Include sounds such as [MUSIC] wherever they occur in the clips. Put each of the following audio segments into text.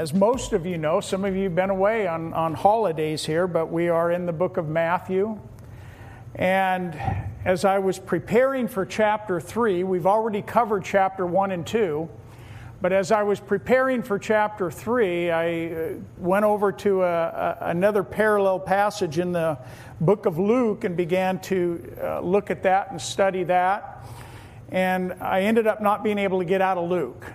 As most of you know, some of you have been away on, on holidays here, but we are in the book of Matthew. And as I was preparing for chapter 3, we've already covered chapter 1 and 2. But as I was preparing for chapter 3, I uh, went over to a, a, another parallel passage in the book of Luke and began to uh, look at that and study that. And I ended up not being able to get out of Luke.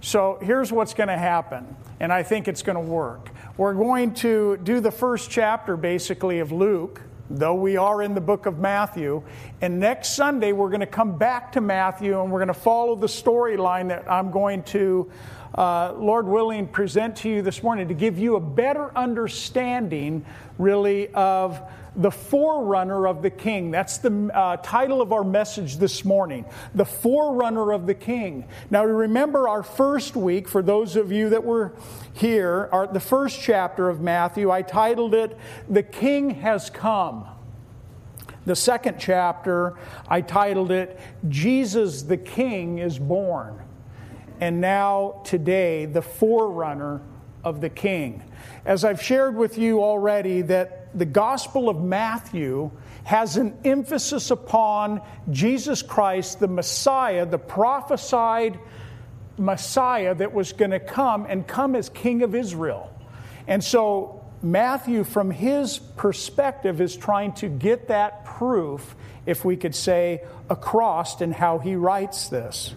So here's what's going to happen and I think it's going to work. We're going to do the first chapter basically of Luke, though we are in the book of Matthew. And next Sunday, we're going to come back to Matthew and we're going to follow the storyline that I'm going to, uh, Lord willing, present to you this morning to give you a better understanding, really, of the forerunner of the king. That's the uh, title of our message this morning the forerunner of the king. Now, remember our first week, for those of you that were here, our, the first chapter of Matthew, I titled it, The King Has Come. The second chapter, I titled it, Jesus the King is Born. And now, today, the forerunner of the King. As I've shared with you already, that the Gospel of Matthew has an emphasis upon Jesus Christ, the Messiah, the prophesied Messiah that was going to come and come as King of Israel. And so, Matthew, from his perspective, is trying to get that proof, if we could say, across in how he writes this.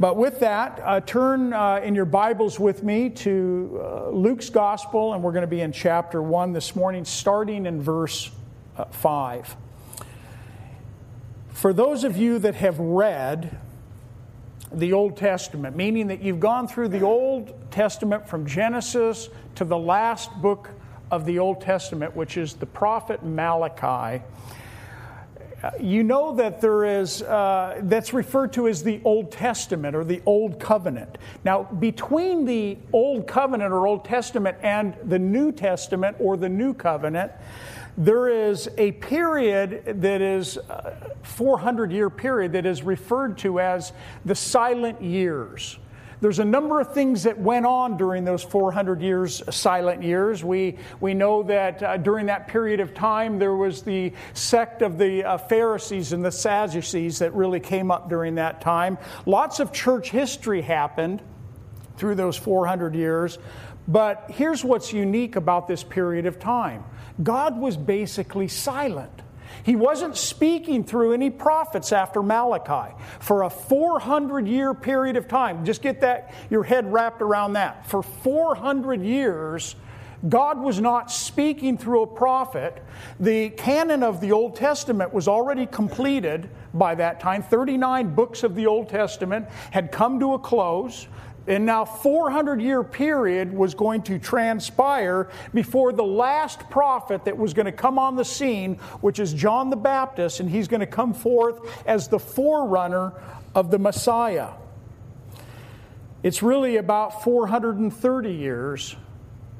But with that, uh, turn uh, in your Bibles with me to uh, Luke's Gospel, and we're going to be in chapter 1 this morning, starting in verse uh, 5. For those of you that have read the Old Testament, meaning that you've gone through the Old Testament from Genesis to the last book of the Old Testament, which is the prophet Malachi, you know that there is, uh, that's referred to as the Old Testament or the Old Covenant. Now, between the Old Covenant or Old Testament and the New Testament or the New Covenant, there is a period that is a 400 year period that is referred to as the silent years. There's a number of things that went on during those 400 years, silent years. We, we know that uh, during that period of time, there was the sect of the uh, Pharisees and the Sadducees that really came up during that time. Lots of church history happened through those 400 years. But here's what's unique about this period of time God was basically silent. He wasn't speaking through any prophets after Malachi for a 400 year period of time. Just get that your head wrapped around that. For 400 years, God was not speaking through a prophet. The canon of the Old Testament was already completed by that time. 39 books of the Old Testament had come to a close. And now, 400 year period was going to transpire before the last prophet that was going to come on the scene, which is John the Baptist, and he's going to come forth as the forerunner of the Messiah. It's really about 430 years,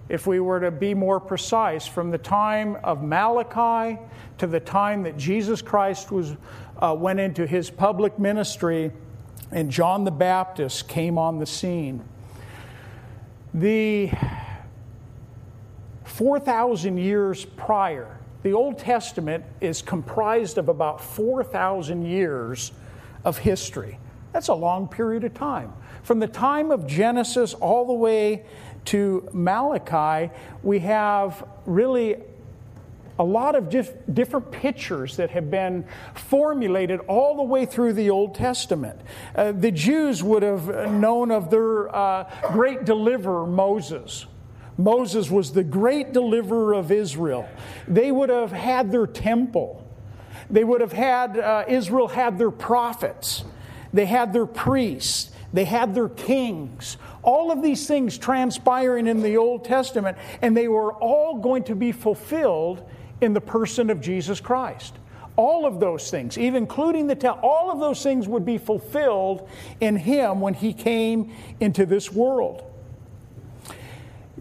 if we were to be more precise, from the time of Malachi to the time that Jesus Christ was, uh, went into his public ministry and John the Baptist came on the scene. The 4,000 years prior, the Old Testament is comprised of about 4,000 years of history. That's a long period of time. From the time of Genesis all the way to Malachi, we have really a lot of dif- different pictures that have been formulated all the way through the Old Testament. Uh, the Jews would have known of their uh, great deliverer, Moses. Moses was the great deliverer of Israel. They would have had their temple. They would have had, uh, Israel had their prophets. They had their priests. They had their kings. All of these things transpiring in the Old Testament, and they were all going to be fulfilled in the person of Jesus Christ. All of those things, even including the temple, all of those things would be fulfilled in him when he came into this world.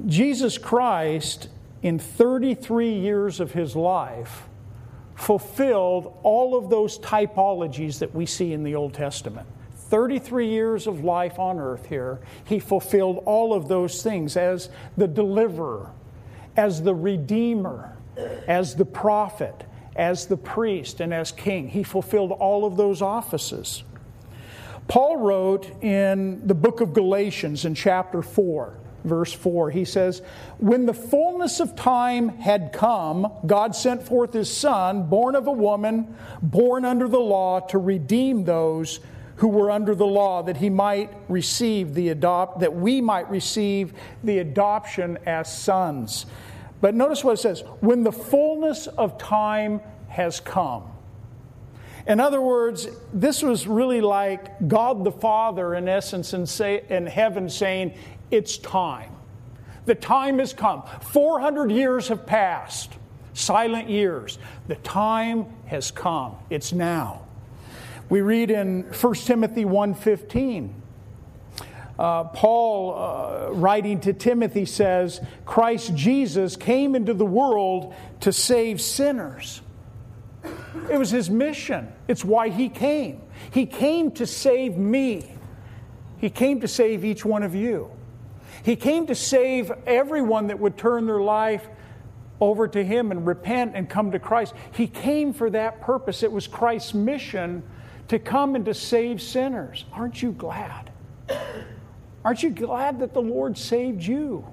Jesus Christ, in 33 years of his life, fulfilled all of those typologies that we see in the Old Testament. 33 years of life on earth here, he fulfilled all of those things as the deliverer, as the redeemer, as the prophet, as the priest, and as king. He fulfilled all of those offices. Paul wrote in the book of Galatians in chapter 4 verse 4. He says, When the fullness of time had come, God sent forth his Son, born of a woman, born under the law, to redeem those who were under the law, that he might receive the adopt, that we might receive the adoption as sons. But notice what it says when the fullness of time has come. In other words, this was really like God the Father, in essence, in, say, in heaven saying, it's time. The time has come. 400 years have passed, silent years. The time has come. It's now. We read in 1 Timothy 1:15. Uh, Paul, uh, writing to Timothy, says, Christ Jesus came into the world to save sinners. It was his mission. It's why he came. He came to save me. He came to save each one of you. He came to save everyone that would turn their life over to Him and repent and come to Christ. He came for that purpose. It was Christ's mission to come and to save sinners. Aren't you glad? Aren't you glad that the Lord saved you?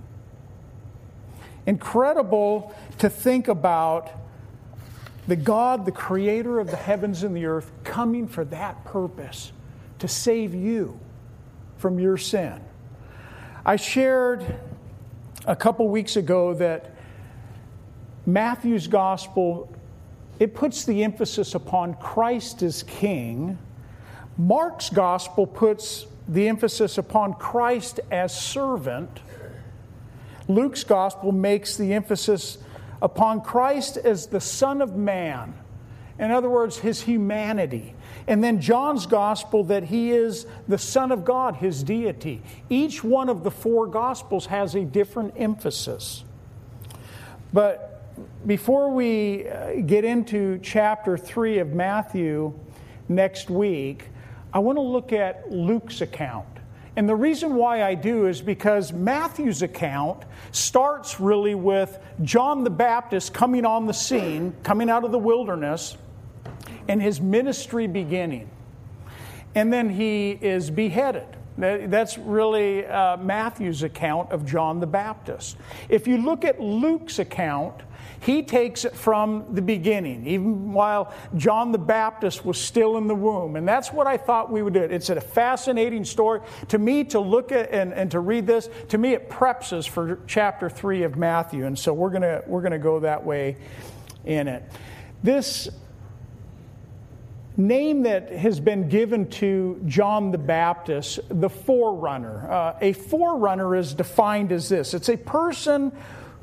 Incredible to think about the God, the creator of the heavens and the earth, coming for that purpose to save you from your sin. I shared a couple weeks ago that Matthew's gospel it puts the emphasis upon Christ as king. Mark's gospel puts the emphasis upon Christ as servant. Luke's gospel makes the emphasis upon Christ as the Son of Man. In other words, his humanity. And then John's gospel that he is the Son of God, his deity. Each one of the four gospels has a different emphasis. But before we uh, get into chapter 3 of Matthew next week, I want to look at Luke's account. And the reason why I do is because Matthew's account starts really with John the Baptist coming on the scene, coming out of the wilderness and his ministry beginning. And then he is beheaded. That's really uh, Matthew's account of John the Baptist. If you look at Luke's account, he takes it from the beginning, even while John the Baptist was still in the womb. And that's what I thought we would do. It's a fascinating story. To me, to look at and, and to read this, to me, it preps us for chapter 3 of Matthew. And so we're going we're going to go that way in it. This name that has been given to John the Baptist, the forerunner. Uh, a forerunner is defined as this it's a person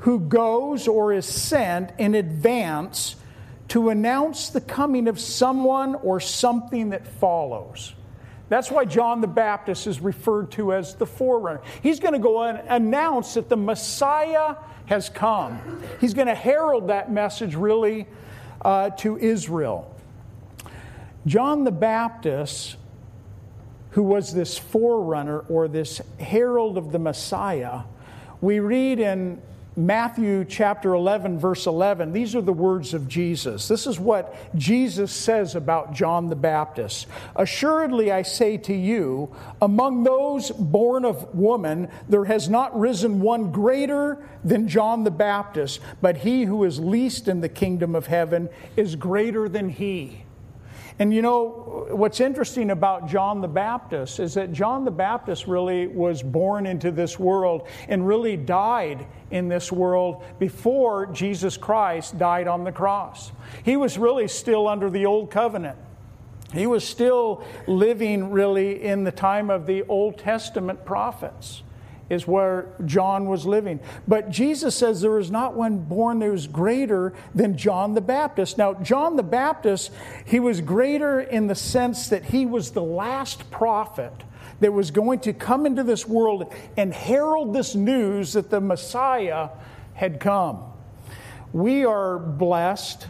who goes or is sent in advance to announce the coming of someone or something that follows. That's why John the Baptist is referred to as the forerunner. He's going to go and announce that the Messiah has come. He's going to herald that message really uh, to Israel. John the Baptist, who was this forerunner or this herald of the Messiah, we read in Matthew chapter 11, verse 11, these are the words of Jesus. This is what Jesus says about John the Baptist. Assuredly, I say to you, among those born of woman, there has not risen one greater than John the Baptist, but he who is least in the kingdom of heaven is greater than he. And you know, what's interesting about John the Baptist is that John the Baptist really was born into this world and really died in this world before Jesus Christ died on the cross. He was really still under the old covenant. He was still living really in the time of the Old Testament prophets. is where John was living. But Jesus says there is not one born that was greater than John the Baptist. Now, John the Baptist, he was greater in the sense that he was the last prophet that was going to come into this world and herald this news that the Messiah had come. We are blessed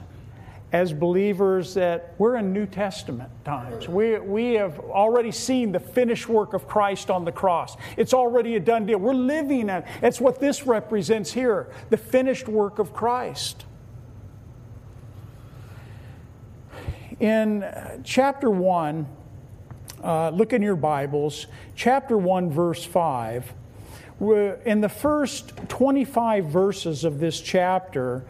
as believers that we're in New Testament times. We, we have already seen the finished work of Christ on the cross. It's already a done deal. We're living it. It's what this represents here the finished work of Christ. In chapter 1, uh, look in your Bibles, chapter 1, verse 5. In the first 25 verses of this chapter,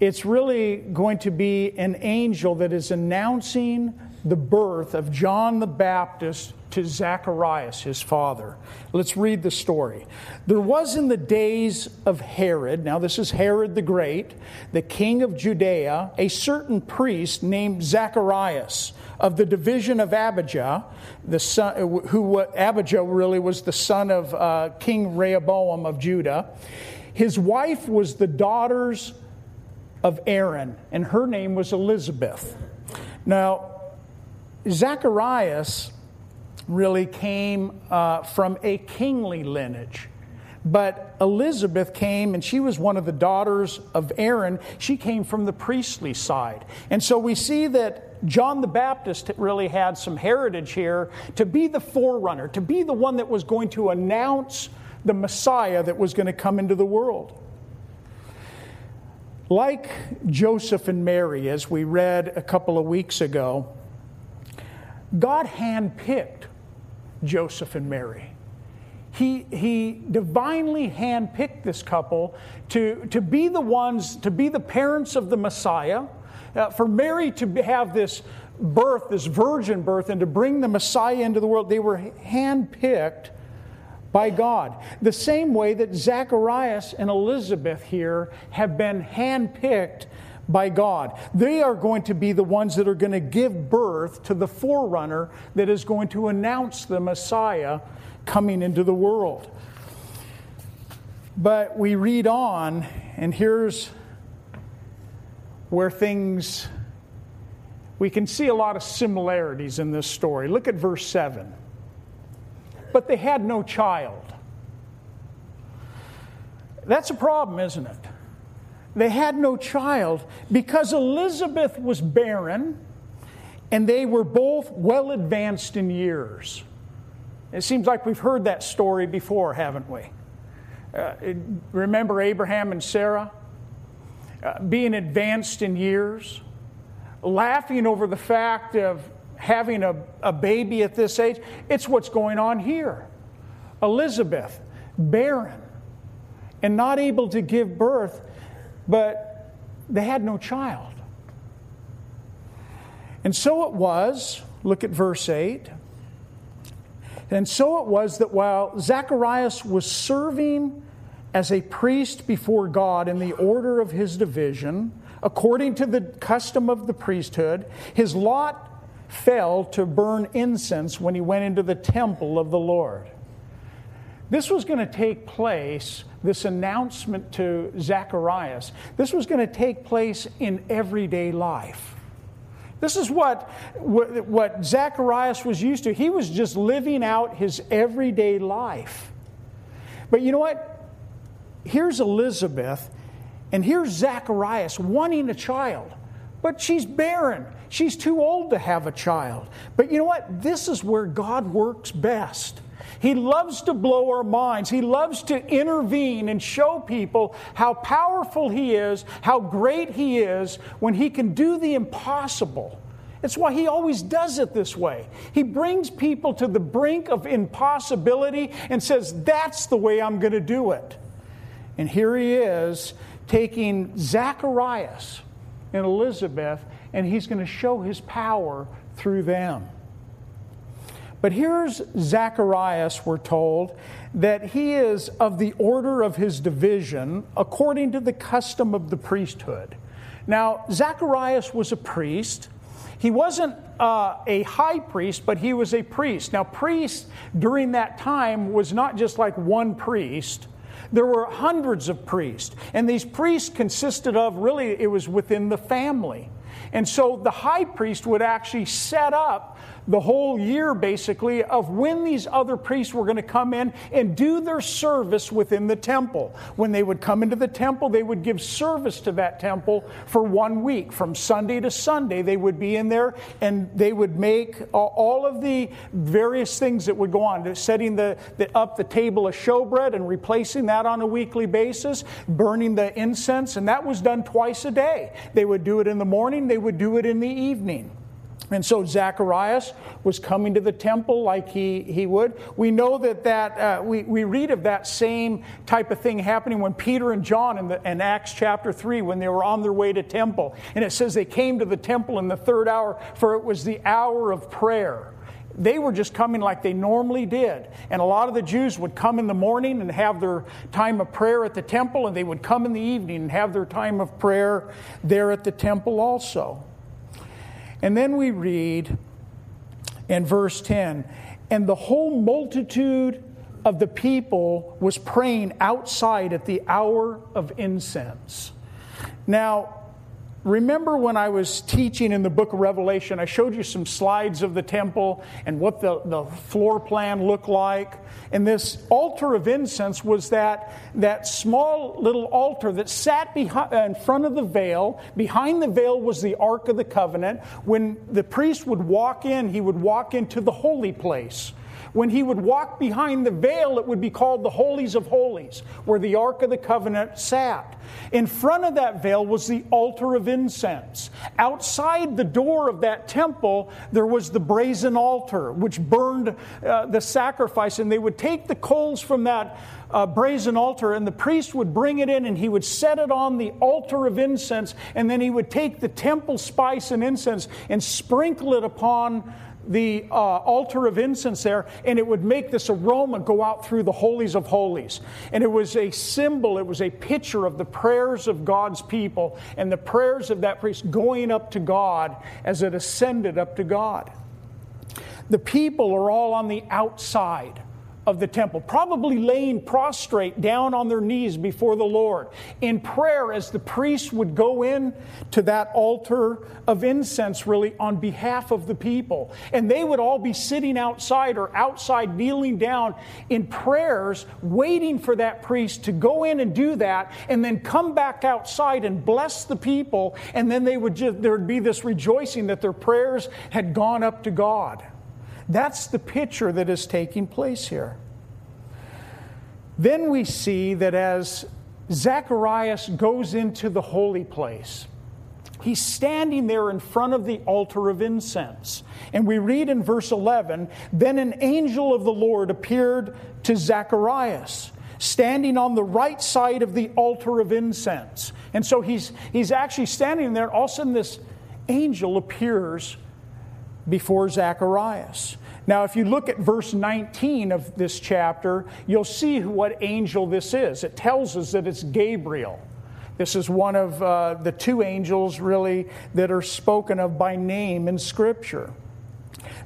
it's really going to be an angel that is announcing the birth of John the Baptist to Zacharias, his father. Let's read the story. There was in the days of Herod, now this is Herod the Great, the king of Judea, a certain priest named Zacharias of the division of Abijah, the son, who Abijah really was the son of uh, King Rehoboam of Judah. His wife was the daughters of Aaron, and her name was Elizabeth. Now, Zacharias really came uh, from a kingly lineage. But Elizabeth came, and she was one of the daughters of Aaron. She came from the priestly side. And so we see that John the Baptist really had some heritage here to be the forerunner, to be the one that was going to announce the Messiah that was going to come into the world. Like Joseph and Mary, as we read a couple of weeks ago, God handpicked Joseph and Mary. He, he divinely handpicked this couple to, to be the ones, to be the parents of the Messiah, uh, for Mary to have this birth, this virgin birth, and to bring the Messiah into the world. They were handpicked by God. The same way that Zacharias and Elizabeth here have been handpicked by God. They are going to be the ones that are going to give birth to the forerunner that is going to announce the Messiah coming into the world. But we read on, and here's where things, we can see a lot of similarities in this story. Look at verse 7 but they had no child. That's a problem, isn't it? They had no child because Elizabeth was barren and they were both well advanced in years. It seems like we've heard that story before, haven't we? Uh, remember Abraham and Sarah uh, being advanced in years, laughing over the fact of having a, a baby at this age. It's what's going on here. Elizabeth, barren and not able to give birth, but they had no child. And so it was, look at verse 8. And so it was that while Zacharias was serving as a priest before God in the order of his division, according to the custom of the priesthood, his lot fell to burn incense when he went into the temple of the Lord. This was going to take place, this announcement to Zacharias, this was going to take place in everyday life. This is what, what, Zacharias was used to. He was just living out his everyday life. But you know what? Here's Elizabeth, and here's Zacharias wanting a child, but she's barren. She's too old to have a child. But you know what? This is where God works best. He loves to blow our minds. He loves to intervene and show people how powerful He is, how great He is when He can do the impossible. It's why He always does it this way. He brings people to the brink of impossibility and says, That's the way I'm going to do it. And here He is taking Zacharias and Elizabeth and he's going to show his power through them. But here's Zacharias, we're told, that he is of the order of his division according to the custom of the priesthood. Now, Zacharias was a priest. He wasn't uh, a high priest, but he was a priest. Now, priest during that time was not just like one priest. There were hundreds of priests, and these priests consisted of really, it was within the family. And so the high priest would actually set up the whole year, basically, of when these other priests were going to come in and do their service within the temple. When they would come into the temple, they would give service to that temple for one week. From Sunday to Sunday, they would be in there and they would make all of the various things that would go on, setting the, the, up the table of showbread and replacing that on a weekly basis, burning the incense, and that was done twice a day. They would do it in the morning, they would do it in the evening. And so Zacharias was coming to the temple like he, he would. We know that, that uh, we, we read of that same type of thing happening when Peter and John in, the, in Acts chapter 3, when they were on their way to temple. And it says they came to the temple in the third hour, for it was the hour of prayer. They were just coming like they normally did. And a lot of the Jews would come in the morning and have their time of prayer at the temple, and they would come in the evening and have their time of prayer there at the temple also. And then we read in verse 10 and the whole multitude of the people was praying outside at the hour of incense. Now, remember when I was teaching in the book of Revelation, I showed you some slides of the temple and what the, the floor plan looked like. And this altar of incense was that, that small little altar that sat behind, uh, in front of the veil. Behind the veil was the Ark of the Covenant. When the priest would walk in, he would walk into the holy place when he would walk behind the veil, it would be called the Holies of Holies, where the Ark of the Covenant sat. In front of that veil was the altar of incense. Outside the door of that temple, there was the brazen altar, which burned uh, the sacrifice, and they would take the coals from that uh, brazen altar, and the priest would bring it in and he would set it on the altar of incense, and then he would take the temple spice and incense and sprinkle it upon the uh, altar of incense there, and it would make this aroma go out through the holies of holies. And it was a symbol, it was a picture of the prayers of God's people and the prayers of that priest going up to God as it ascended up to God. The people are all on the outside of the temple, probably laying prostrate down on their knees before the Lord in prayer as the priests would go in to that altar of incense, really on behalf of the people. And they would all be sitting outside or outside, kneeling down in prayers, waiting for that priest to go in and do that, and then come back outside and bless the people. And then they would just, there would be this rejoicing that their prayers had gone up to God. That's the picture that is taking place here. Then we see that as Zacharias goes into the holy place, he's standing there in front of the altar of incense. And we read in verse 11 Then an angel of the Lord appeared to Zacharias, standing on the right side of the altar of incense. And so he's, he's actually standing there. All of a sudden, this angel appears before Zacharias. Now, if you look at verse 19 of this chapter, you'll see what angel this is. It tells us that it's Gabriel. This is one of uh, the two angels, really, that are spoken of by name in Scripture.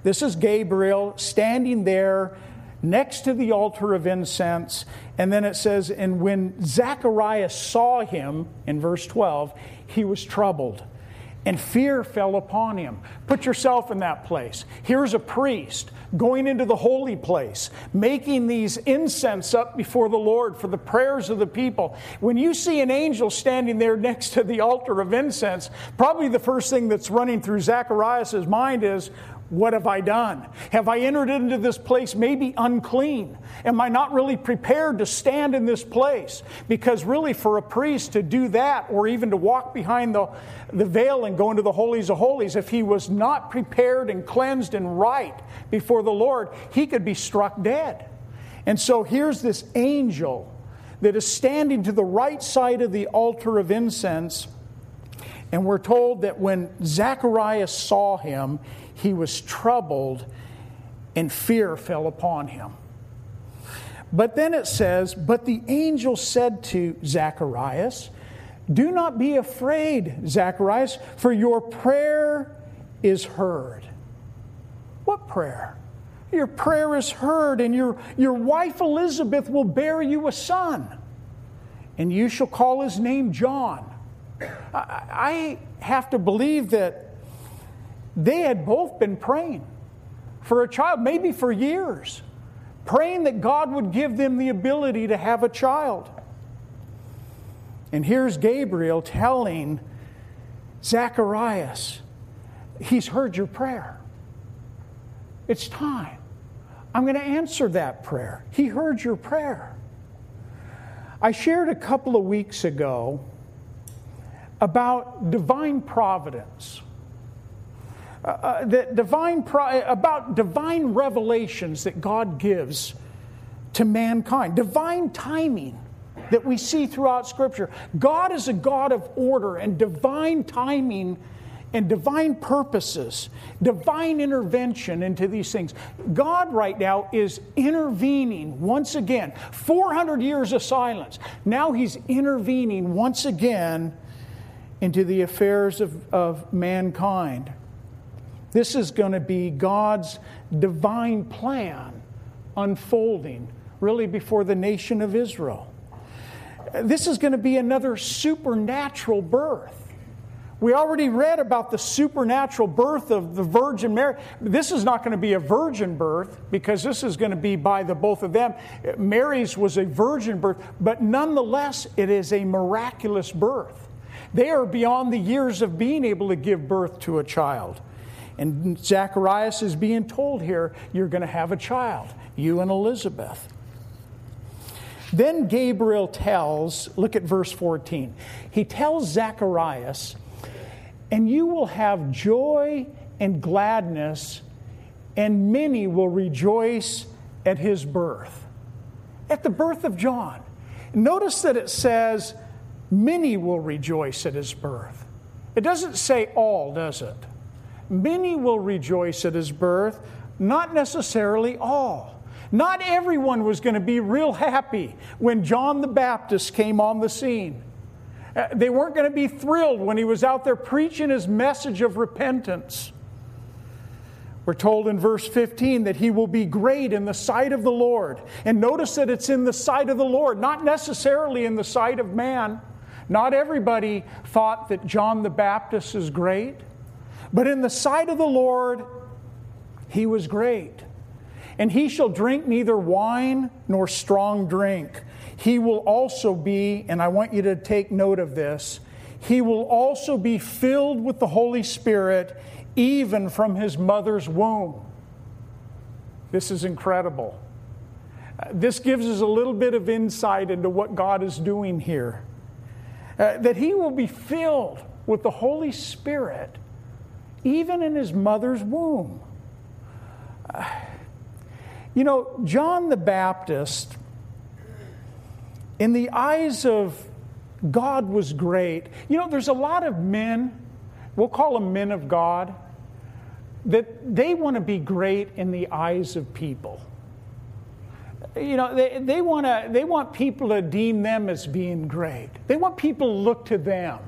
This is Gabriel standing there next to the altar of incense. And then it says, And when Zacharias saw him, in verse 12, he was troubled and fear fell upon him. Put yourself in that place. Here's a priest going into the holy place, making these incense up before the Lord for the prayers of the people. When you see an angel standing there next to the altar of incense, probably the first thing that's running through Zacharias' mind is, what have I done? Have I entered into this place maybe unclean? Am I not really prepared to stand in this place? Because, really, for a priest to do that, or even to walk behind the, the veil and go into the holies of holies, if he was not prepared and cleansed and right before the Lord, he could be struck dead. And so, here's this angel that is standing to the right side of the altar of incense. And we're told that when Zacharias saw him, he was troubled and fear fell upon him. But then it says, But the angel said to Zacharias, Do not be afraid, Zacharias, for your prayer is heard. What prayer? Your prayer is heard, and your, your wife Elizabeth will bear you a son, and you shall call his name John. I, I have to believe that they had both been praying for a child, maybe for years, praying that God would give them the ability to have a child. And here's Gabriel telling Zacharias, He's heard your prayer. It's time. I'm going to answer that prayer. He heard your prayer. I shared a couple of weeks ago about divine providence. Uh, uh, that divine pro- about divine revelations that God gives to mankind, divine timing that we see throughout Scripture. God is a God of order and divine timing and divine purposes, divine intervention into these things. God, right now, is intervening once again. 400 years of silence. Now He's intervening once again into the affairs of, of mankind. This is going to be God's divine plan unfolding really before the nation of Israel. This is going to be another supernatural birth. We already read about the supernatural birth of the Virgin Mary. This is not going to be a virgin birth because this is going to be by the both of them. Mary's was a virgin birth, but nonetheless, it is a miraculous birth. They are beyond the years of being able to give birth to a child. And Zacharias is being told here, you're going to have a child, you and Elizabeth. Then Gabriel tells, look at verse 14. He tells Zacharias, and you will have joy and gladness, and many will rejoice at his birth. At the birth of John. Notice that it says, many will rejoice at his birth. It doesn't say all, does it? Many will rejoice at his birth, not necessarily all. Not everyone was going to be real happy when John the Baptist came on the scene. Uh, they weren't going to be thrilled when he was out there preaching his message of repentance. We're told in verse 15 that he will be great in the sight of the Lord. And notice that it's in the sight of the Lord, not necessarily in the sight of man. Not everybody thought that John the Baptist is great, but in the sight of the Lord, he was great. And he shall drink neither wine nor strong drink. He will also be, and I want you to take note of this, he will also be filled with the Holy Spirit even from his mother's womb. This is incredible. This gives us a little bit of insight into what God is doing here. Uh, that he will be filled with the Holy Spirit even in his mother's womb. You know, John the Baptist, in the eyes of God, was great. You know, there's a lot of men, we'll call them men of God, that they want to be great in the eyes of people. You know, they, they, wanna, they want people to deem them as being great. They want people to look to them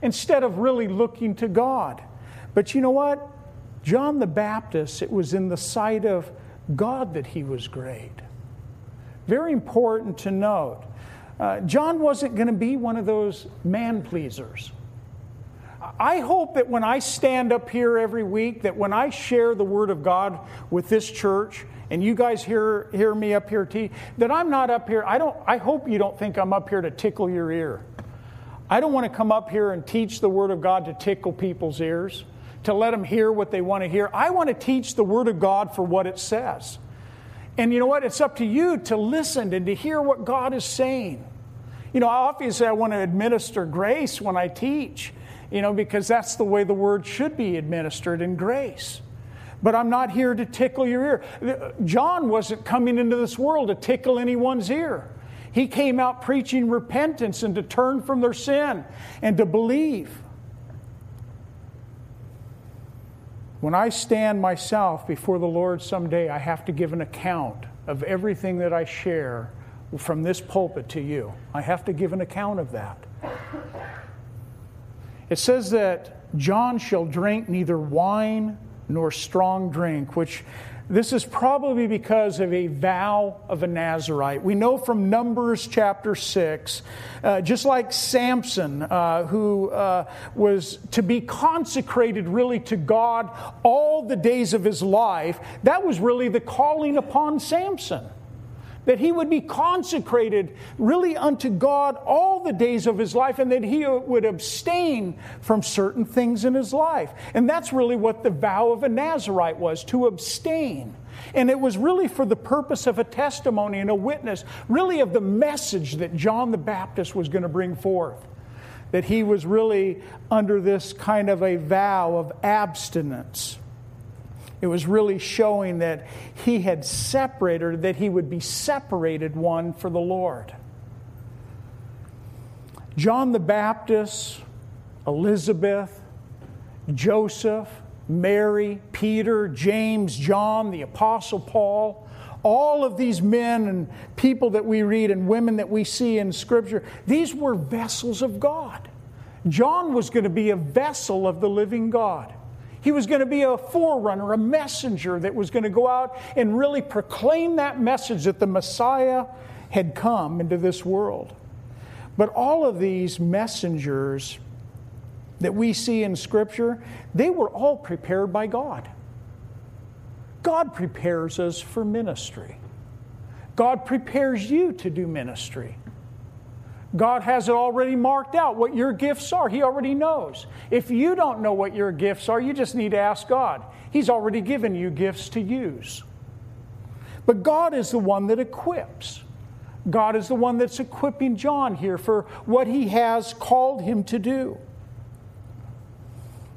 instead of really looking to God. But you know what? John the Baptist, it was in the sight of God that he was great. Very important to note. Uh, John wasn't going to be one of those man pleasers. I hope that when I stand up here every week, that when I share the Word of God with this church, and you guys hear, hear me up here, T, that I'm not up here. I, don't, I hope you don't think I'm up here to tickle your ear. I don't want to come up here and teach the Word of God to tickle people's ears to let them hear what they want to hear. I want to teach the Word of God for what it says. And you know what? It's up to you to listen and to hear what God is saying. You know, obviously, I want to administer grace when I teach, you know, because that's the way the Word should be administered in grace. But I'm not here to tickle your ear. John wasn't coming into this world to tickle anyone's ear. He came out preaching repentance and to turn from their sin and to believe. When I stand myself before the Lord someday, I have to give an account of everything that I share from this pulpit to you. I have to give an account of that. It says that John shall drink neither wine nor strong drink, which this is probably because of a vow of a Nazarite. We know from Numbers chapter 6, uh, just like Samson, uh, who uh, was to be consecrated really to God all the days of his life, that was really the calling upon Samson that he would be consecrated really unto God all the days of his life and that he would abstain from certain things in his life. And that's really what the vow of a Nazarite was to abstain. And it was really for the purpose of a testimony and a witness, really of the message that John the Baptist was going to bring forth. That he was really under this kind of a vow of abstinence. It was really showing that he had separated, that he would be separated one for the Lord. John the Baptist, Elizabeth, Joseph, Mary, Peter, James, John, the Apostle Paul, all of these men and people that we read and women that we see in Scripture, these were vessels of God. John was going to be a vessel of the living God. He was going to be a forerunner, a messenger that was going to go out and really proclaim that message that the Messiah had come into this world. But all of these messengers that we see in Scripture, they were all prepared by God. God prepares us for ministry. God prepares you to do ministry. God has it already marked out what your gifts are. He already knows. If you don't know what your gifts are, you just need to ask God. He's already given you gifts to use. But God is the one that equips. God is the one that's equipping John here for what he has called him to do.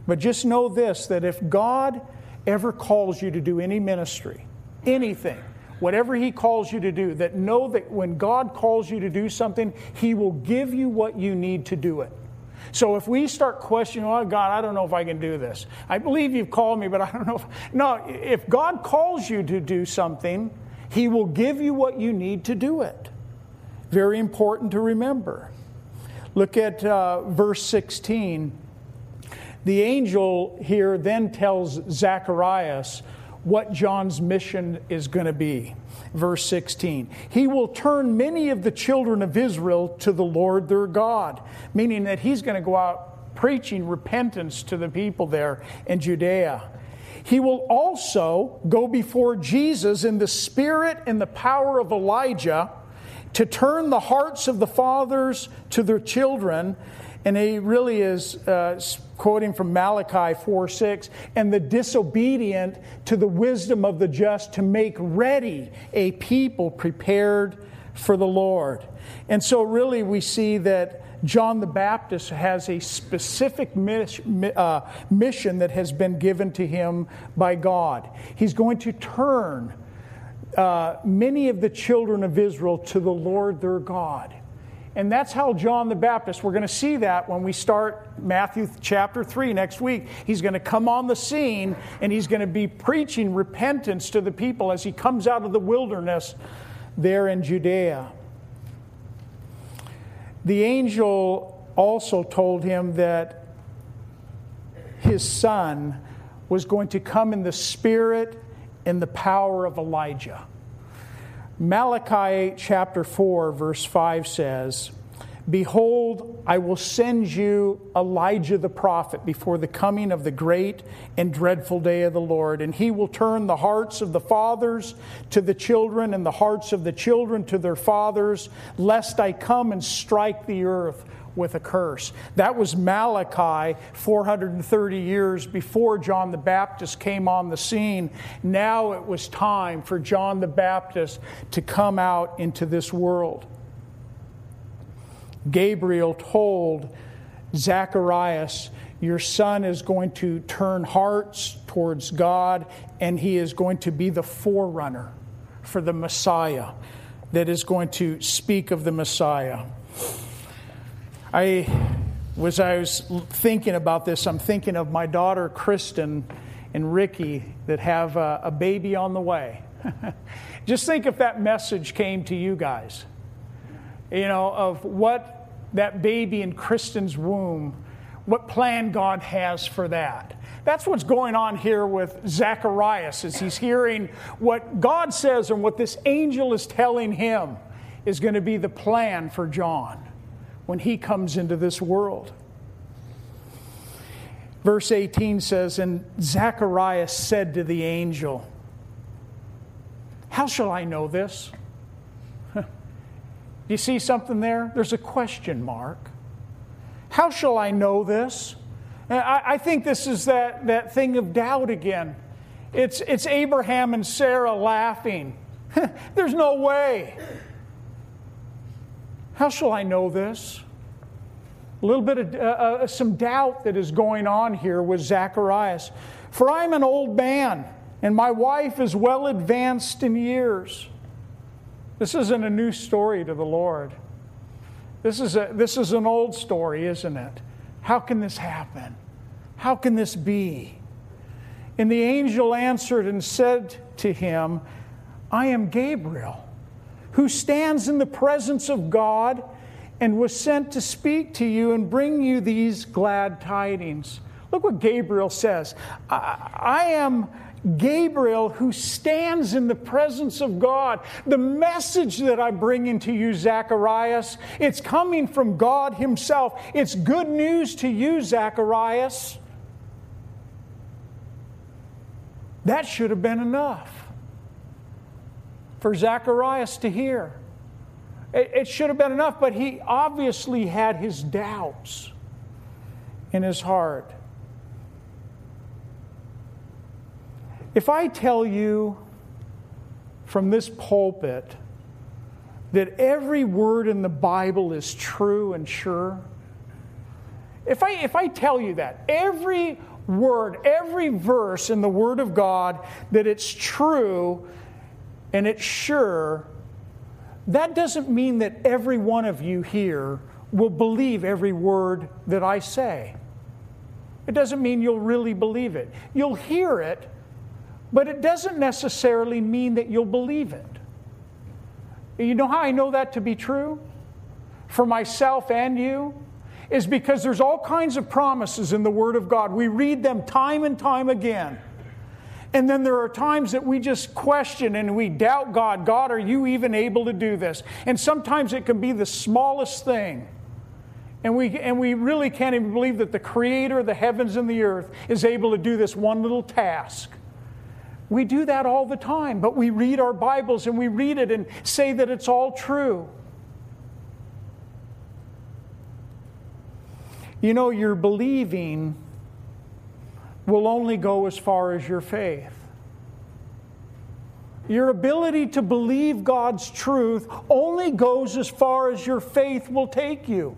But just know this that if God ever calls you to do any ministry, anything, whatever He calls you to do, that know that when God calls you to do something, He will give you what you need to do it. So if we start questioning, oh, God, I don't know if I can do this. I believe you've called me, but I don't know. If... No, if God calls you to do something, He will give you what you need to do it. Very important to remember. Look at uh, verse 16. The angel here then tells Zacharias what John's mission is going to be. Verse 16 He will turn many of the children of Israel to the Lord their God, meaning that he's going to go out preaching repentance to the people there in Judea. He will also go before Jesus in the spirit and the power of Elijah to turn the hearts of the fathers to their children. And he really is uh, quoting from Malachi 4 6, and the disobedient to the wisdom of the just to make ready a people prepared for the Lord. And so, really, we see that John the Baptist has a specific uh, mission that has been given to him by God. He's going to turn uh, many of the children of Israel to the Lord their God. And that's how John the Baptist, we're going to see that when we start Matthew chapter 3 next week. He's going to come on the scene and he's going to be preaching repentance to the people as he comes out of the wilderness there in Judea. The angel also told him that his son was going to come in the spirit and the power of Elijah. Malachi chapter 4, verse 5 says, Behold, I will send you Elijah the prophet before the coming of the great and dreadful day of the Lord. And he will turn the hearts of the fathers to the children, and the hearts of the children to their fathers, lest I come and strike the earth with a curse. That was Malachi 430 years before John the Baptist came on the scene. Now it was time for John the Baptist to come out into this world. Gabriel told Zacharias, Your son is going to turn hearts towards God, and he is going to be the forerunner for the Messiah that is going to speak of the Messiah. I was I was thinking about this. I'm thinking of my daughter Kristen and Ricky that have a, a baby on the way. [LAUGHS] Just think if that message came to you guys, you know, of what that baby in Kristen's womb what plan God has for that. That's what's going on here with Zacharias as he's hearing what God says and what this angel is telling him is going to be the plan for John when he comes into this world. Verse 18 says, And Zacharias said to the angel, How shall I know this? Do you see something there? There's a question mark. How shall I know this? I, I think this is that, that thing of doubt again. It's, it's Abraham and Sarah laughing. [LAUGHS] There's no way. How shall I know this? A little bit of uh, uh, some doubt that is going on here with Zacharias. For I'm an old man, and my wife is well advanced in years. This isn't a new story to the Lord. This is, a, this is an old story, isn't it? How can this happen? How can this be? And the angel answered and said to him, I am Gabriel, who stands in the presence of God and was sent to speak to you and bring you these glad tidings. Look what Gabriel says I, I am Gabriel who stands in the presence of God. The message that I bring into you, Zacharias, it's coming from God Himself. It's good news to you, Zacharias. That should have been enough for Zacharias to hear. It, it should have been enough, but he obviously had his doubts in his heart. If I tell you from this pulpit that every word in the Bible is true and sure, if I, if I tell you that, every word, every verse in the Word of God, that it's true and it's sure, that doesn't mean that every one of you here will believe every word that I say. It doesn't mean you'll really believe it. You'll hear it, but it doesn't necessarily mean that you'll believe it. You know how I know that to be true? For myself and you? Is because there's all kinds of promises in the Word of God. We read them time and time again. And then there are times that we just question and we doubt God. God, are you even able to do this? And sometimes it can be the smallest thing. And we, and we really can't even believe that the creator of the heavens and the earth is able to do this one little task. We do that all the time, but we read our Bibles and we read it and say that it's all true. You know, you're believing will only go as far as your faith. Your ability to believe God's truth only goes as far as your faith will take you.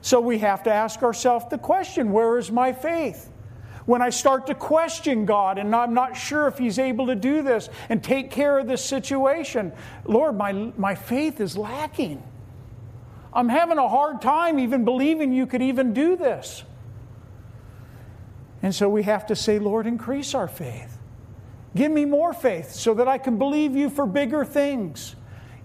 So we have to ask ourselves the question where is my faith? When I start to question God and I'm not sure if He's able to do this and take care of this situation, Lord, my, my faith is lacking. I'm having a hard time even believing you could even do this. And so we have to say, Lord, increase our faith. Give me more faith so that I can believe you for bigger things.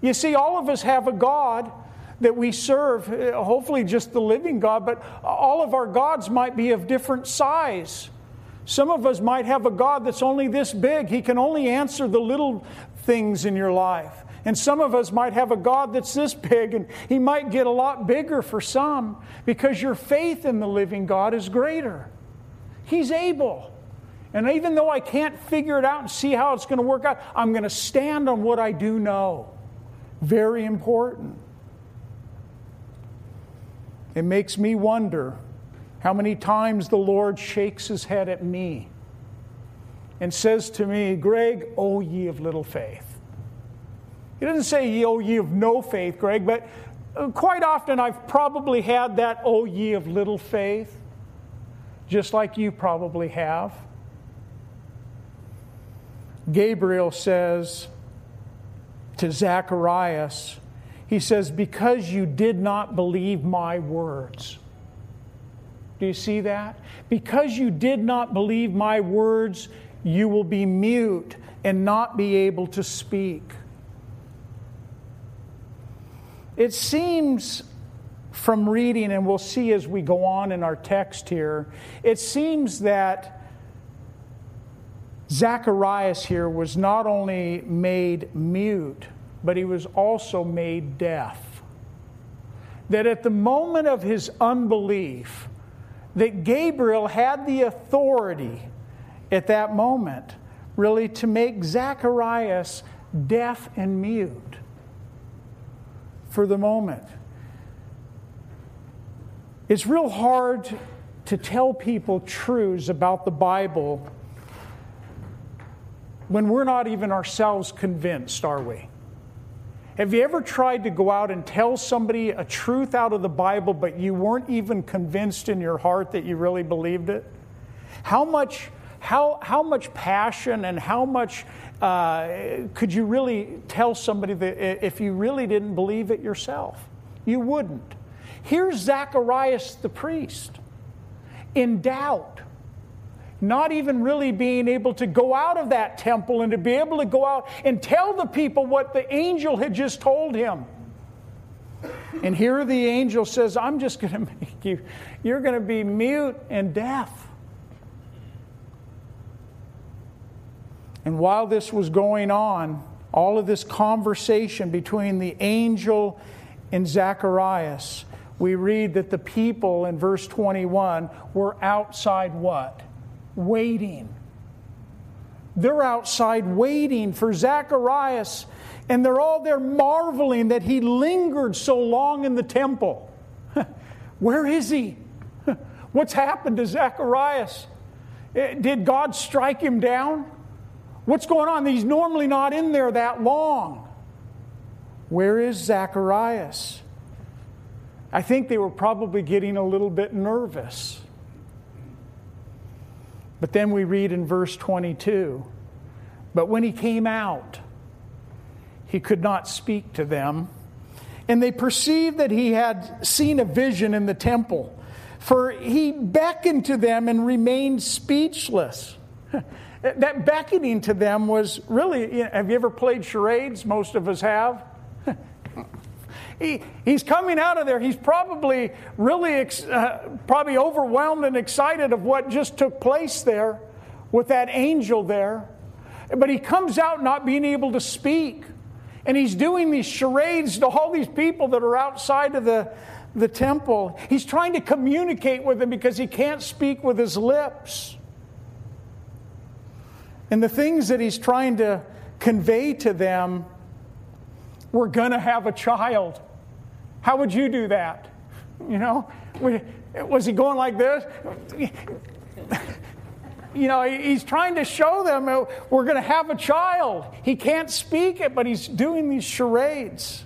You see, all of us have a God that we serve, uh, hopefully just the living God, but all of our gods might be of different size. Some of us might have a God that's only this big. He can only answer the little things in your life. And some of us might have a God that's this big, and He might get a lot bigger for some because your faith in the living God is greater. He's able. And even though I can't figure it out and see how it's going to work out, I'm going to stand on what I do know. Very important. It makes me wonder how many times the Lord shakes his head at me and says to me, Greg, O ye of little faith. He doesn't say, O ye of no faith, Greg, but uh, quite often I've probably had that, O ye of little faith just like you probably have. Gabriel says to Zacharias, he says, Because you did not believe my words. Do you see that? Because you did not believe my words, you will be mute and not be able to speak. It seems from reading, and we'll see as we go on in our text here, it seems that Zacharias here was not only made mute, but he was also made deaf. That at the moment of his unbelief, that Gabriel had the authority at that moment, really, to make Zacharias deaf and mute for the moment. It's real hard to tell people truths about the Bible when we're not even ourselves convinced, are we? Have you ever tried to go out and tell somebody a truth out of the Bible, but you weren't even convinced in your heart that you really believed it? How much, how, how much passion and how much uh, could you really tell somebody that if you really didn't believe it yourself? You wouldn't. Here's Zacharias the priest in doubt not even really being able to go out of that temple and to be able to go out and tell the people what the angel had just told him. And here the angel says, I'm just going [LAUGHS] to make you, you're going to be mute and deaf. And while this was going on, all of this conversation between the angel and Zacharias, we read that the people in verse 21 were outside what? waiting. They're outside waiting for Zacharias, and they're all there marveling that he lingered so long in the temple. [LAUGHS] Where is he? [LAUGHS] What's happened to Zacharias? Eh, did God strike him down? What's going on? He's normally not in there that long. Where is Zacharias? I think they were probably getting a little bit nervous. But then we read in verse 22 But when he came out, he could not speak to them. And they perceived that he had seen a vision in the temple, for he beckoned to them and remained speechless. [LAUGHS] that beckoning to them was really have you ever played charades? Most of us have. He, he's coming out of there. He's probably really ex, uh, probably overwhelmed and excited of what just took place there with that angel there. But he comes out not being able to speak. And he's doing these charades to all these people that are outside of the, the temple. He's trying to communicate with them because he can't speak with his lips. And the things that he's trying to convey to them we're going to have a child. How would you do that? You know, was he going like this? You know, he's trying to show them we're going to have a child. He can't speak it, but he's doing these charades.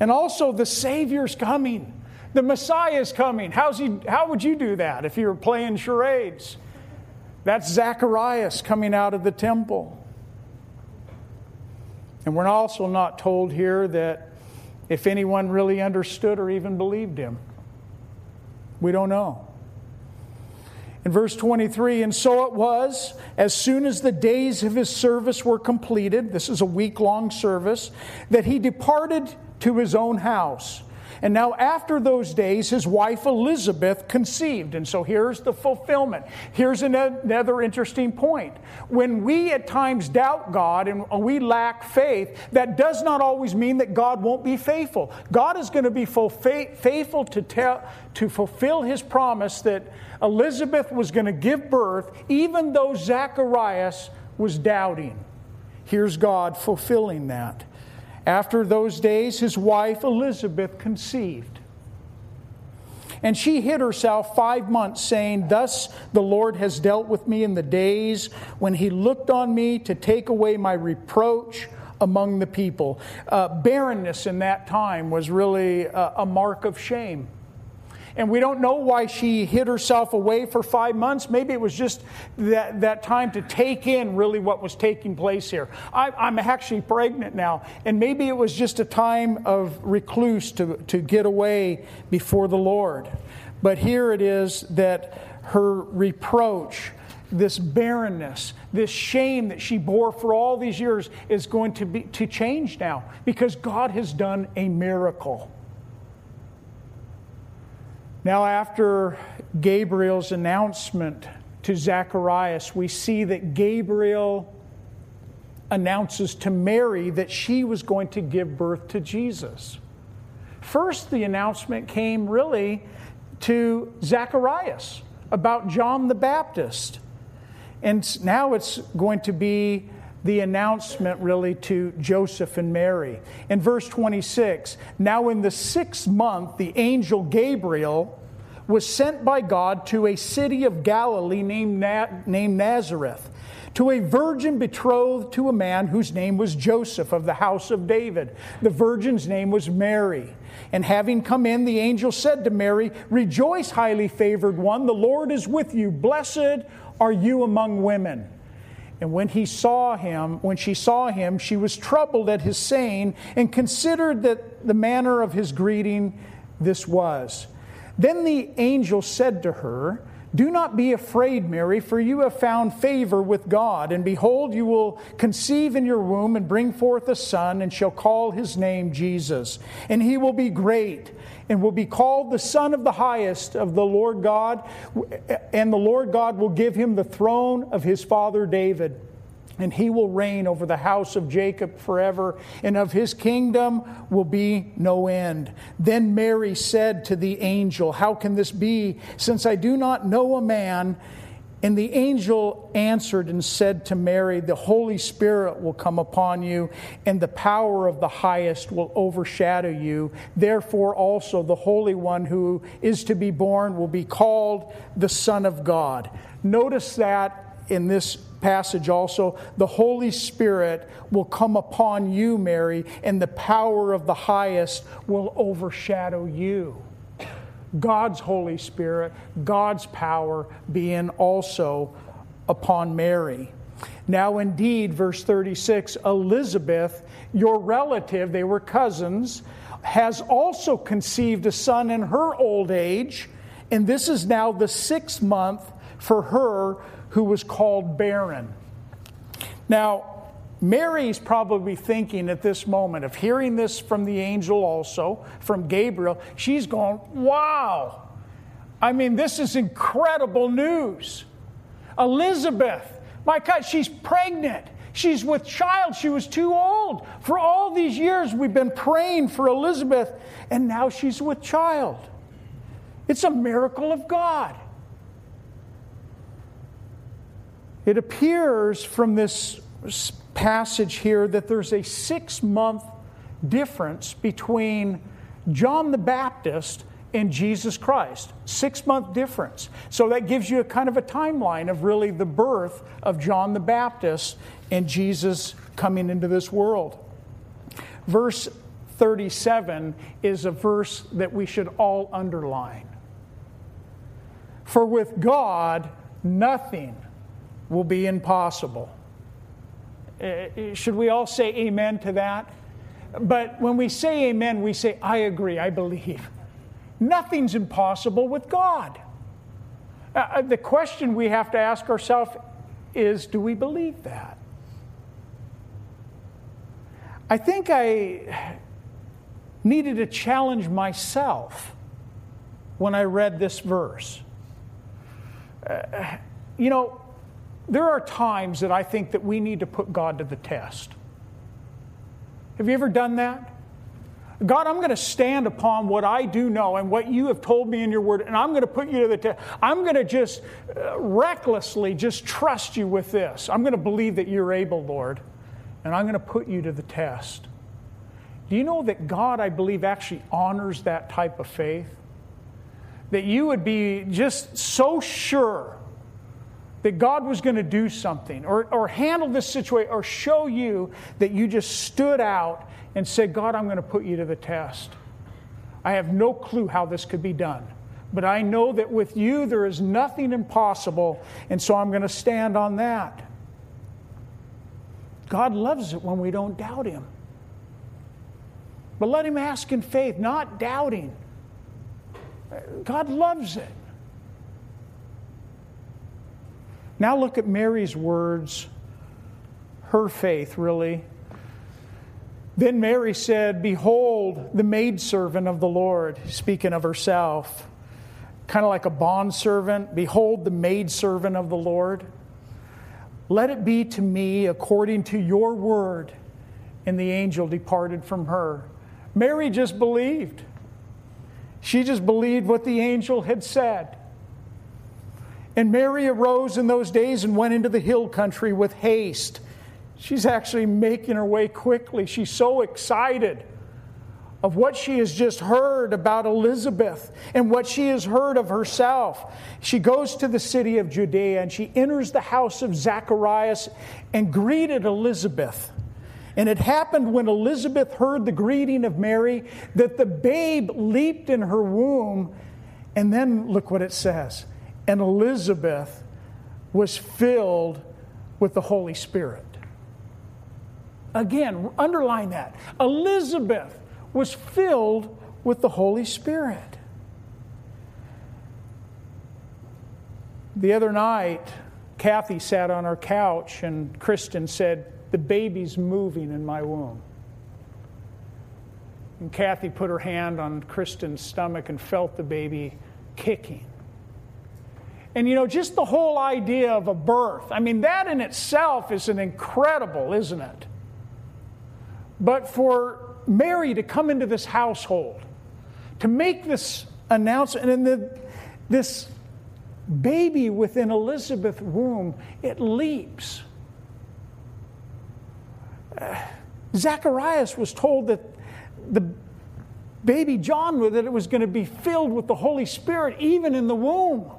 And also, the Savior's coming. The Messiah is coming. How's he, how would you do that if you were playing charades? That's Zacharias coming out of the temple. And we're also not told here that if anyone really understood or even believed him. We don't know. In verse 23, and so it was, as soon as the days of his service were completed, this is a week long service, that he departed to his own house. And now, after those days, his wife Elizabeth conceived. And so here's the fulfillment. Here's another interesting point. When we at times doubt God and we lack faith, that does not always mean that God won't be faithful. God is going to be faithful to, tell, to fulfill his promise that Elizabeth was going to give birth, even though Zacharias was doubting. Here's God fulfilling that. After those days, his wife Elizabeth conceived. And she hid herself five months, saying, Thus the Lord has dealt with me in the days when he looked on me to take away my reproach among the people. Uh, barrenness in that time was really a, a mark of shame. And we don't know why she hid herself away for five months. Maybe it was just that, that time to take in really what was taking place here. I, I'm actually pregnant now, and maybe it was just a time of recluse to, to get away before the Lord. But here it is that her reproach, this barrenness, this shame that she bore for all these years is going to be to change now because God has done a miracle. Now, after Gabriel's announcement to Zacharias, we see that Gabriel announces to Mary that she was going to give birth to Jesus. First, the announcement came really to Zacharias about John the Baptist. And now it's going to be the announcement really to Joseph and Mary. In verse 26, now in the sixth month, the angel Gabriel was sent by God to a city of Galilee named, Na- named Nazareth, to a virgin betrothed to a man whose name was Joseph of the house of David. The virgin's name was Mary. And having come in, the angel said to Mary, Rejoice, highly favored one, the Lord is with you. Blessed are you among women. And when he saw him, when she saw him, she was troubled at his saying and considered that the manner of his greeting this was. Then the angel said to her, do not be afraid, Mary, for you have found favor with God. And behold, you will conceive in your womb and bring forth a son, and shall call his name Jesus. And he will be great, and will be called the Son of the Highest of the Lord God. And the Lord God will give him the throne of his father David and he will reign over the house of Jacob forever, and of his kingdom will be no end. Then Mary said to the angel, How can this be, since I do not know a man? And the angel answered and said to Mary, The Holy Spirit will come upon you, and the power of the highest will overshadow you. Therefore, also the Holy One who is to be born will be called the Son of God. Notice that in this passage also, the Holy Spirit will come upon you, Mary, and the power of the highest will overshadow you. God's Holy Spirit, God's power being also upon Mary. Now, indeed, verse 36 Elizabeth, your relative, they were cousins, has also conceived a son in her old age, and this is now the sixth month for her who was called barren. Now, Mary's probably thinking at this moment of hearing this from the angel also, from Gabriel, she's going, wow, I mean, this is incredible news. Elizabeth, my God, she's pregnant. She's with child. She was too old. For all these years, we've been praying for Elizabeth, and now she's with child. It's a miracle of God. It appears from this passage here that there's a six month difference between John the Baptist and Jesus Christ. Six month difference. So that gives you a kind of a timeline of really the birth of John the Baptist and Jesus coming into this world. Verse 37 is a verse that we should all underline. For with God, nothing will be impossible. Uh, uh, should we all say amen to that? But when we say amen, we say, I agree, I believe. Nothing's impossible with God. Uh, uh, the question we have to ask ourselves is do we believe that? I think I needed to challenge myself when I read this verse. Uh, you know, there are times that I think that we need to put God to the test. Have you ever done that? God, I'm going to stand upon what I do know and what you have told me in your word, and I'm going to put you to the test. I'm going to just uh, recklessly just trust you with this. I'm going to believe that you're able, Lord, and I'm going to put you to the test. Do you know that God, I believe, actually honors that type of faith? That you would be just so sure that God was going to do something or, or handle this situation or show you that you just stood out and said, God, I'm going to put you to the test. I have no clue how this could be done, but I know that with you there is nothing impossible, and so I'm going to stand on that. God loves it when we don't doubt Him. But let Him ask in faith, not doubting. God loves it. Now look at Mary's words, her faith, really. Then Mary said, Behold, the maidservant of the Lord, speaking of herself. kind of like a bondservant. Behold, the maidservant of the Lord. Let it be to me according to your word. And the angel departed from her. Mary just believed. She just believed what the angel had said. And Mary arose in those days and went into the hill country with haste. She's actually making her way quickly. She's so excited of what she has just heard about Elizabeth and what she has heard of herself. She goes to the city of Judea and she enters the house of Zacharias and greeted Elizabeth. And it happened when Elizabeth heard the greeting of Mary that the babe leaped in her womb. And then look what it says. And Elizabeth was filled with the Holy Spirit. Again, underline that. Elizabeth was filled with the Holy Spirit. The other night, Kathy sat on her couch and Kristen said, The baby's moving in my womb. And Kathy put her hand on Kristen's stomach and felt the baby kicking. And you know, just the whole idea of a birth, I mean, that in itself is an incredible, isn't it? But for Mary to come into this household, to make this announcement, and the, this baby within Elizabeth's womb, it leaps. Uh, Zacharias was told that the baby John, that it was going to be filled with the Holy Spirit even in the womb.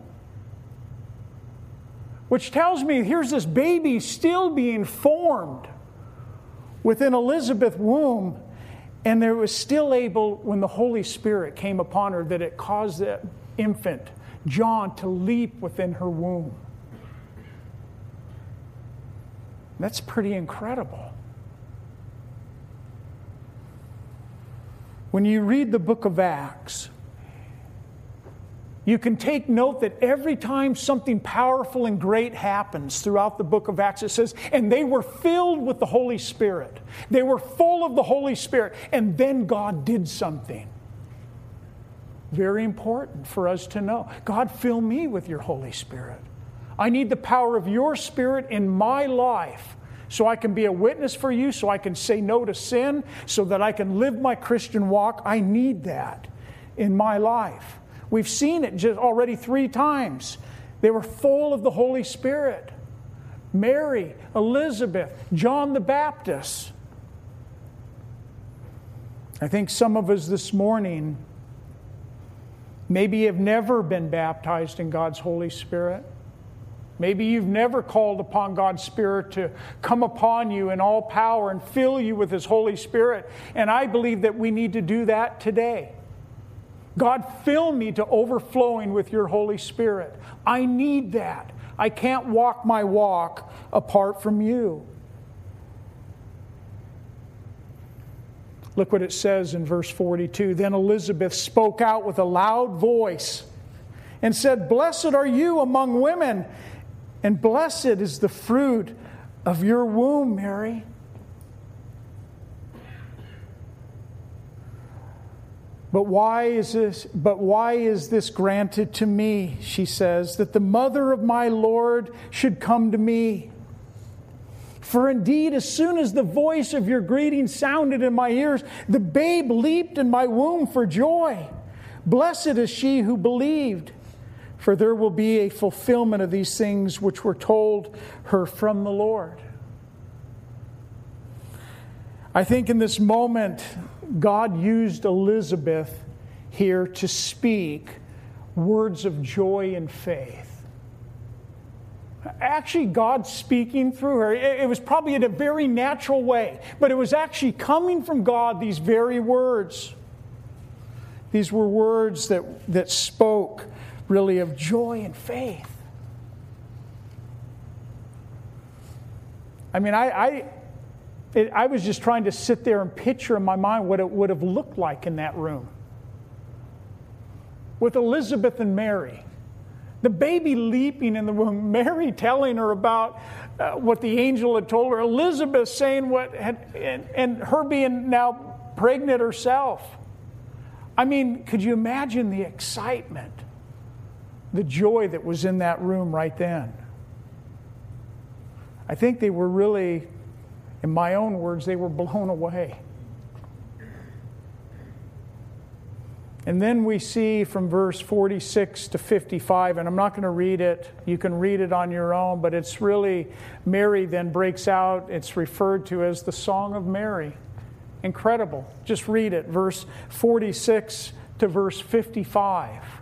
Which tells me here's this baby still being formed within Elizabeth's womb and there was still able, when the Holy Spirit came upon her, that it caused the infant, John, to leap within her womb. That's pretty incredible. When you read the book of Acts, you can take note that every time something powerful and great happens throughout the book of Acts, it says, and they were filled with the Holy Spirit. They were full of the Holy Spirit, and then God did something. Very important for us to know. God, fill me with your Holy Spirit. I need the power of your Spirit in my life so I can be a witness for you, so I can say no to sin, so that I can live my Christian walk. I need that in my life. We've seen it just already three times. They were full of the Holy Spirit. Mary, Elizabeth, John the Baptist. I think some of us this morning maybe have never been baptized in God's Holy Spirit. Maybe you've never called upon God's Spirit to come upon you in all power and fill you with His Holy Spirit. And I believe that we need to do that today. God, fill me to overflowing with your Holy Spirit. I need that. I can't walk my walk apart from you. Look what it says in verse 42. Then Elizabeth spoke out with a loud voice and said, Blessed are you among women, and blessed is the fruit of your womb, Mary. But why is this but why is this granted to me she says that the mother of my lord should come to me? For indeed as soon as the voice of your greeting sounded in my ears the babe leaped in my womb for joy. Blessed is she who believed for there will be a fulfillment of these things which were told her from the lord. I think in this moment God used Elizabeth here to speak words of joy and faith. Actually, God speaking through her. It was probably in a very natural way, but it was actually coming from God, these very words. These were words that, that spoke really of joy and faith. I mean, I, I it, I was just trying to sit there and picture in my mind what it would have looked like in that room. With Elizabeth and Mary, the baby leaping in the womb, [LAUGHS] Mary telling her about uh, what the angel had told her, Elizabeth saying what had, and, and her being now pregnant herself. I mean, could you imagine the excitement the joy that was in that room right then. I think they were really, in my own words, they were blown away. And then we see from verse 46 to 55, and I'm not going to read it. You can read it on your own, but it's really, Mary then breaks out. It's referred to as the Song of Mary. Incredible. Just read it, verse 46 to verse 55.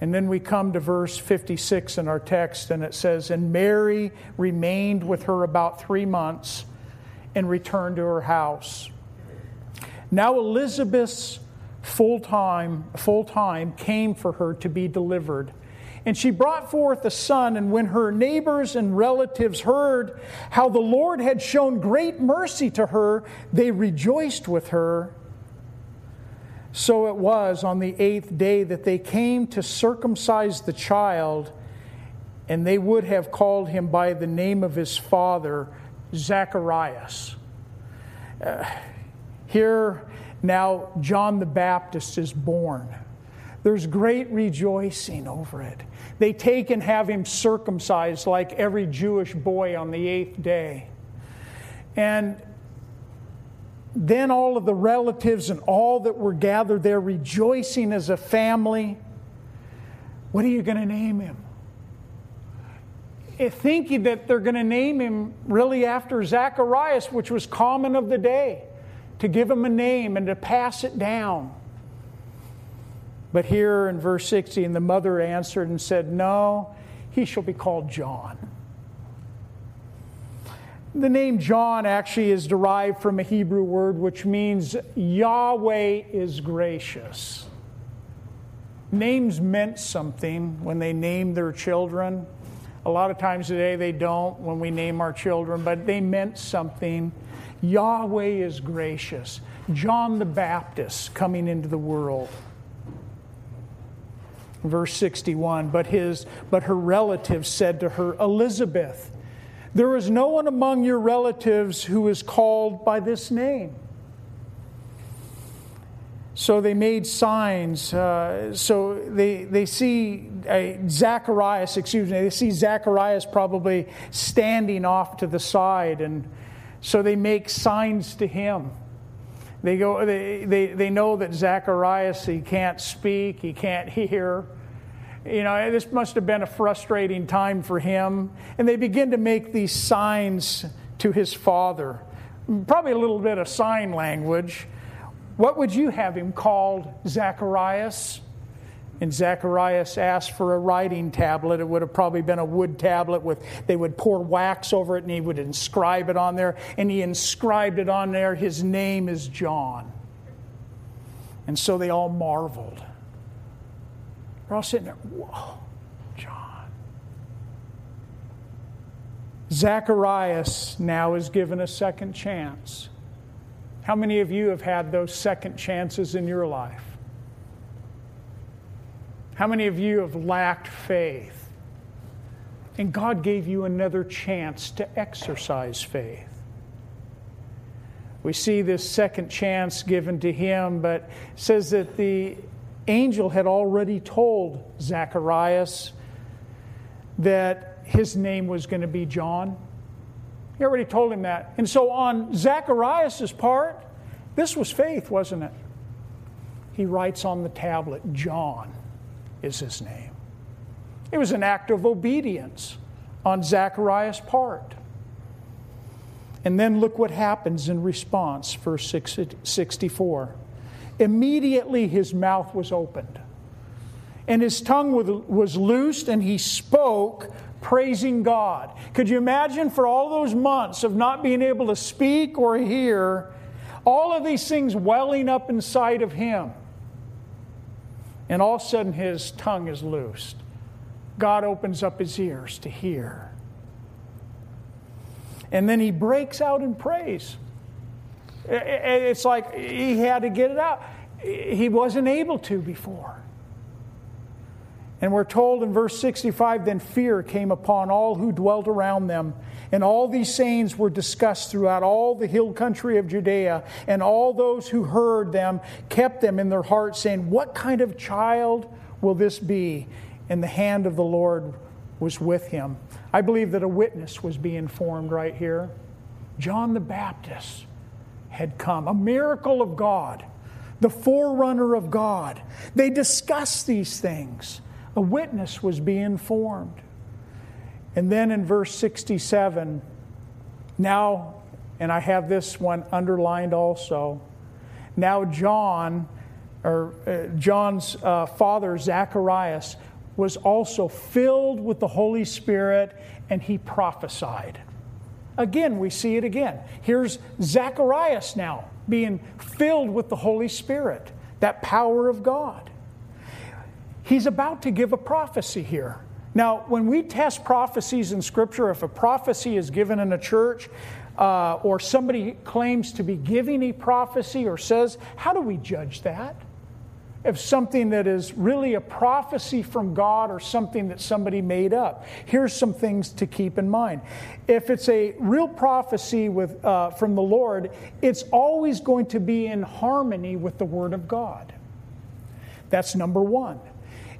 And then we come to verse 56 in our text, and it says, And Mary remained with her about three months and returned to her house. Now Elizabeth's full time, full time came for her to be delivered. And she brought forth a son, and when her neighbors and relatives heard how the Lord had shown great mercy to her, they rejoiced with her. So it was on the eighth day that they came to circumcise the child, and they would have called him by the name of his father, Zacharias. Uh, here now, John the Baptist is born. There's great rejoicing over it. They take and have him circumcised like every Jewish boy on the eighth day. And then all of the relatives and all that were gathered there rejoicing as a family. What are you going to name him? Eh, thinking that they're going to name him really after Zacharias, which was common of the day to give him a name and to pass it down. But here in verse 60, and the mother answered and said, No, he shall be called John. The name John actually is derived from a Hebrew word which means Yahweh is gracious. Names meant something when they named their children. A lot of times today they don't when we name our children, but they meant something. Yahweh is gracious. John the Baptist coming into the world. Verse 61 But, his, but her relatives said to her, Elizabeth, there is no one among your relatives who is called by this name. So they made signs. Uh, so they, they see uh, Zacharias, excuse me, they see Zacharias probably standing off to the side and so they make signs to him. They, go, they, they, they know that Zacharias, he can't speak, he can't hear. You know, this must have been a frustrating time for him. And they begin to make these signs to his father. Probably a little bit of sign language. What would you have him called, Zacharias? And Zacharias asked for a writing tablet. It would have probably been a wood tablet with, they would pour wax over it and he would inscribe it on there. And he inscribed it on there, his name is John. And so they all marveled. They're all sitting there, whoa, John. Zacharias now is given a second chance. How many of you have had those second chances in your life? How many of you have lacked faith? And God gave you another chance to exercise faith. We see this second chance given to him, but says that the angel had already told Zacharias that his name was going to be John. He already told him that. And so, on Zacharias' part, this was faith, wasn't it? He writes on the tablet, John is his name. It was an act of obedience on Zacharias' part. And then look what happens in response, verse 64. Immediately his mouth was opened, and his tongue was loosed, and he spoke, praising God. Could you imagine for all those months of not being able to speak or hear, all of these things welling up inside of him? And all of a sudden, his tongue is loosed. God opens up his ears to hear. And then he breaks out in praise. It's like he had to get it out. He wasn't able to before. And we're told in verse 65 then fear came upon all who dwelt around them. And all these sayings were discussed throughout all the hill country of Judea. And all those who heard them kept them in their hearts, saying, What kind of child will this be? And the hand of the Lord was with him. I believe that a witness was being formed right here. John the Baptist had come, a miracle of God, the forerunner of God. They discussed these things. A witness was being formed. And then in verse 67, now, and I have this one underlined also, now John, or uh, John's uh, father, Zacharias, was also filled with the Holy Spirit and he prophesied. Again, we see it again. Here's Zacharias now being filled with the Holy Spirit, that power of God. He's about to give a prophecy here. Now, when we test prophecies in Scripture, if a prophecy is given in a church, uh, or somebody claims to be giving a prophecy or says, how do we judge that? If something that is really a prophecy from God or something that somebody made up. Here's some things to keep in mind. If it's a real prophecy with, uh, from the Lord, it's always going to be in harmony with the Word of God. That's number one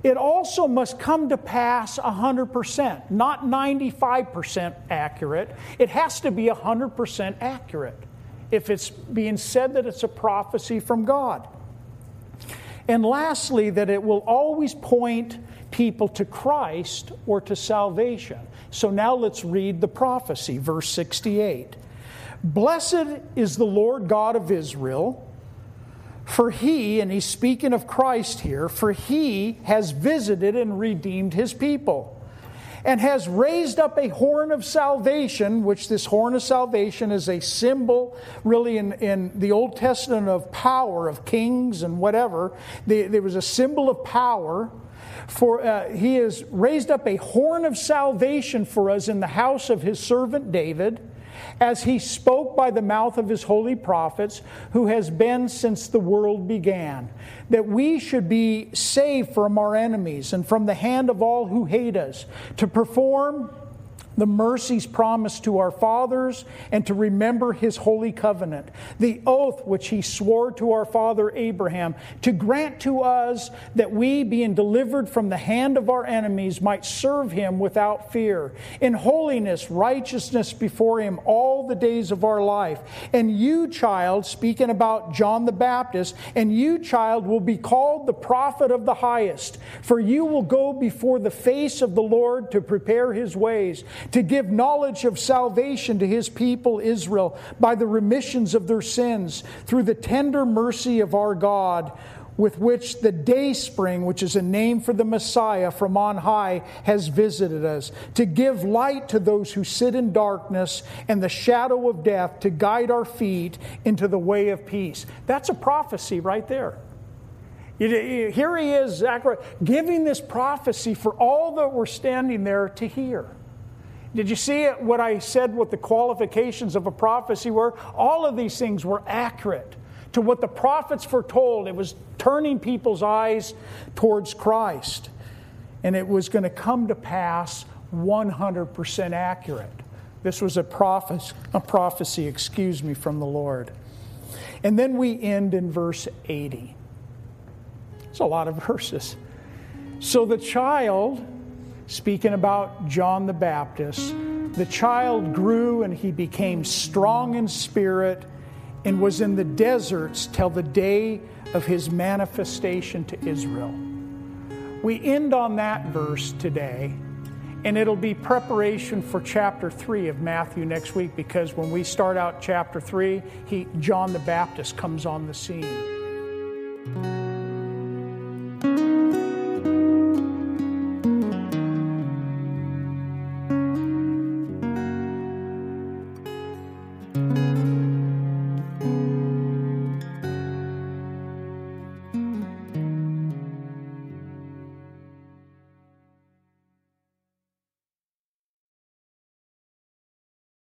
it also must come to pass 100%, not 95% accurate. It has to be 100% accurate if it's being said that it's a prophecy from God. And lastly, that it will always point people to Christ or to salvation. So now let's read the prophecy, verse 68. Blessed is the Lord God of Israel for he, and he's speaking of Christ here, for he has visited and redeemed his people and has raised up a horn of salvation, which this horn of salvation is a symbol, really, in, in the Old Testament of power, of kings and whatever. there was a symbol of power. For uh, he has raised up a horn of salvation for us in the house of his servant David as he spoke by the mouth of his holy prophets, who has been since the world began, that we should be saved from our enemies and from the hand of all who hate us, to perform the mercies promised to our fathers, and to remember his holy covenant, the oath which he swore to our father Abraham, to grant to us that we, being delivered from the hand of our enemies, might serve him without fear, in holiness, righteousness before him all the days of our life. And you, child, speaking about John the Baptist, and you, child, will be called the prophet of the highest, for you will go before the face of the Lord to prepare his ways to give knowledge of salvation to his people Israel by the remissions of their sins through the tender mercy of our God with which the day spring, which is a name for the Messiah from on high, has visited us, to give light to those who sit in darkness and the shadow of death, to guide our feet into the way of peace. That's a prophecy right there. Here he is, Zachariah, giving this prophecy for all that were standing there to hear. Did you see what I said, what the qualifications of a prophecy were? All of these things were accurate to what the prophets foretold. It was turning people's eyes towards Christ. And it was going to come to pass 100% accurate. This was a, prophecy, a prophecy, excuse me, from the Lord. And then we end in verse 80. It's a lot of verses. So the child speaking about John the Baptist, the child grew and he became strong in spirit and was in the deserts till the day of his manifestation to Israel. We end on that verse today, and it'll be preparation for chapter 3 of Matthew next week because when we start out chapter 3, he, John the Baptist comes on the scene.